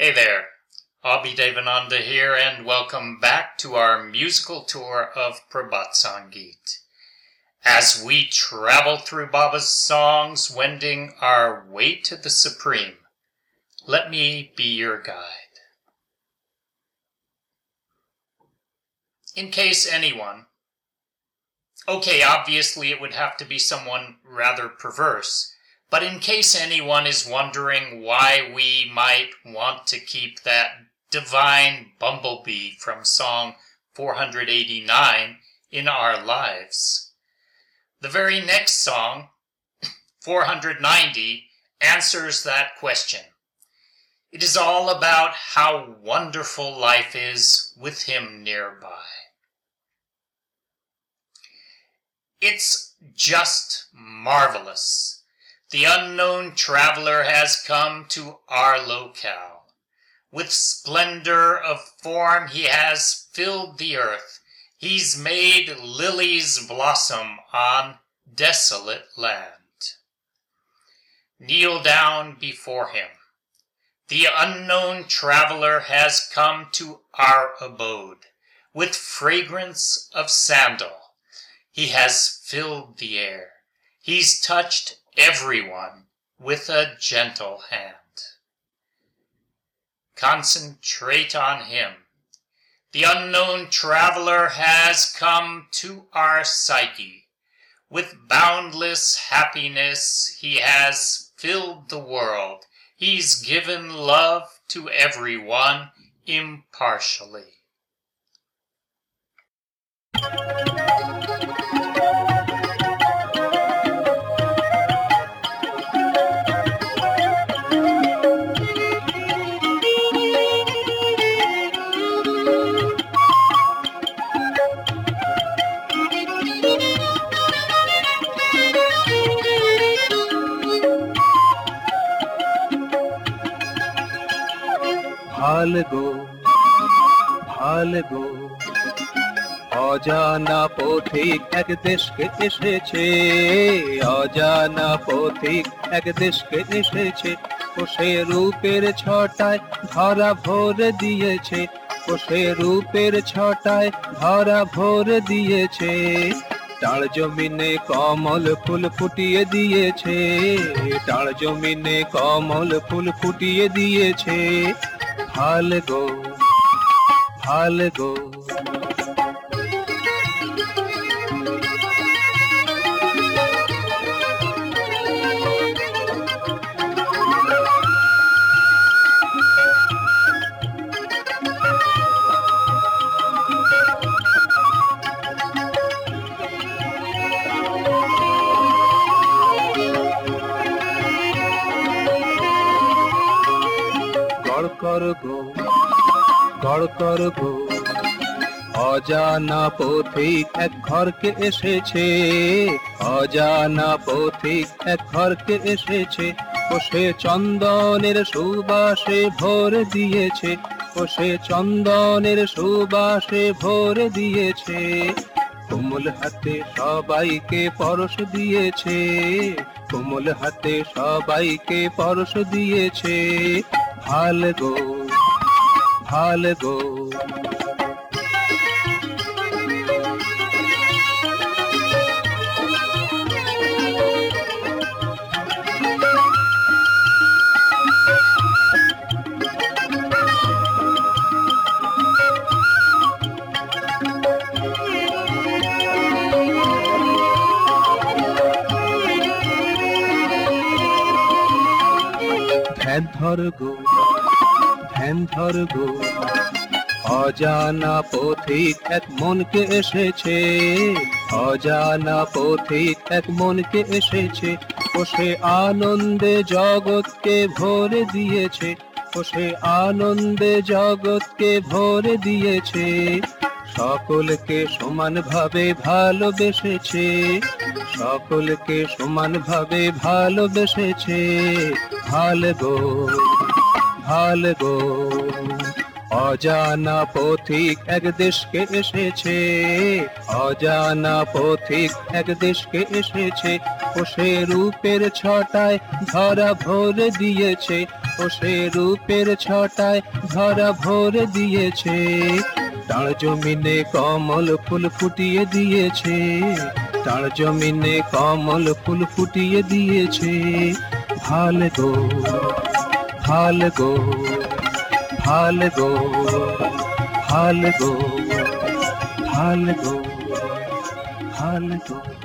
Hey there, Abhi Devananda here, and welcome back to our musical tour of Prabhat Sangeet. As we travel through Baba's songs, wending our way to the Supreme, let me be your guide. In case anyone, okay, obviously it would have to be someone rather perverse but in case anyone is wondering why we might want to keep that divine bumblebee from Song 489 in our lives, the very next song, 490, answers that question. It is all about how wonderful life is with Him nearby. It's just marvelous the unknown traveler has come to our locale. With splendor of form he has filled the earth. He's made lilies blossom on desolate land. Kneel down before him. The unknown traveler has come to our abode. With fragrance of sandal, he has filled the air. He's touched everyone with a gentle hand. Concentrate on him. The unknown traveler has come to our psyche. With boundless happiness, he has filled the world. He's given love to everyone impartially. ভালো গো ভালো গো। অজানা পথিক এক দেশকে এসেছে, অজানা পথিক এক দেশকে এসেছে। সে রূপের ছটায় ধরা ভোর দিয়েছে সে রূপের ছটায় ধরা ভোর দিয়েছে। টাল জমিনে কমল ফুল ফুটিয়ে দিয়েছে টাল জমিনে কমল ফুল ফুটিয়ে দিয়েছে। भालगो भालगो ভালো গো গড় কর গড় কর গো। অজানা পথিক এক ঘরকে এসেছে, অজানা পথিক এক ঘরকে এসেছে, ও সে চন্দনের সুবাসে ভোর দিয়েছে, ও সে চন্দনের সুবাসে ভোর দিয়েছে। কোমল হাতে সবাইকে পরশ দিয়েছে কোমল হাতে সবাইকে পরশ দিয়েছে। हाल गो हाल गो ধ্যান ধর গো, ধ্যান ধর গো। অজানা পথিক এক মনকে এসেছে, অজানা পথিক এক মনকে এসেছে, ও সে আনন্দে জগৎকে ভরে দিয়েছে, ও সে আনন্দে জগৎকে ভরে দিয়েছে। সকলকে সমানভাবে ভালোবেসেছে, সকলকে সমানভাবে ভালোবেসেছে। ভালো গো ভালো গো। অজানা পথিক এক দেশকে এসেছে, অজানা পথিক এক দেশকে এসেছে ও সে রূপের ছটায় ধরা ভোর দিয়েছে ও সে রূপের ছটায় ধরা ভোর দিয়েছে। তার জমিনে কমল ফুল ফুটিয়ে দিয়েছে, তার জমিনে কমল ফুল ফুটিয়ে দিয়েছে। भालगो भालगो भालगो भालगो भालगो भालगो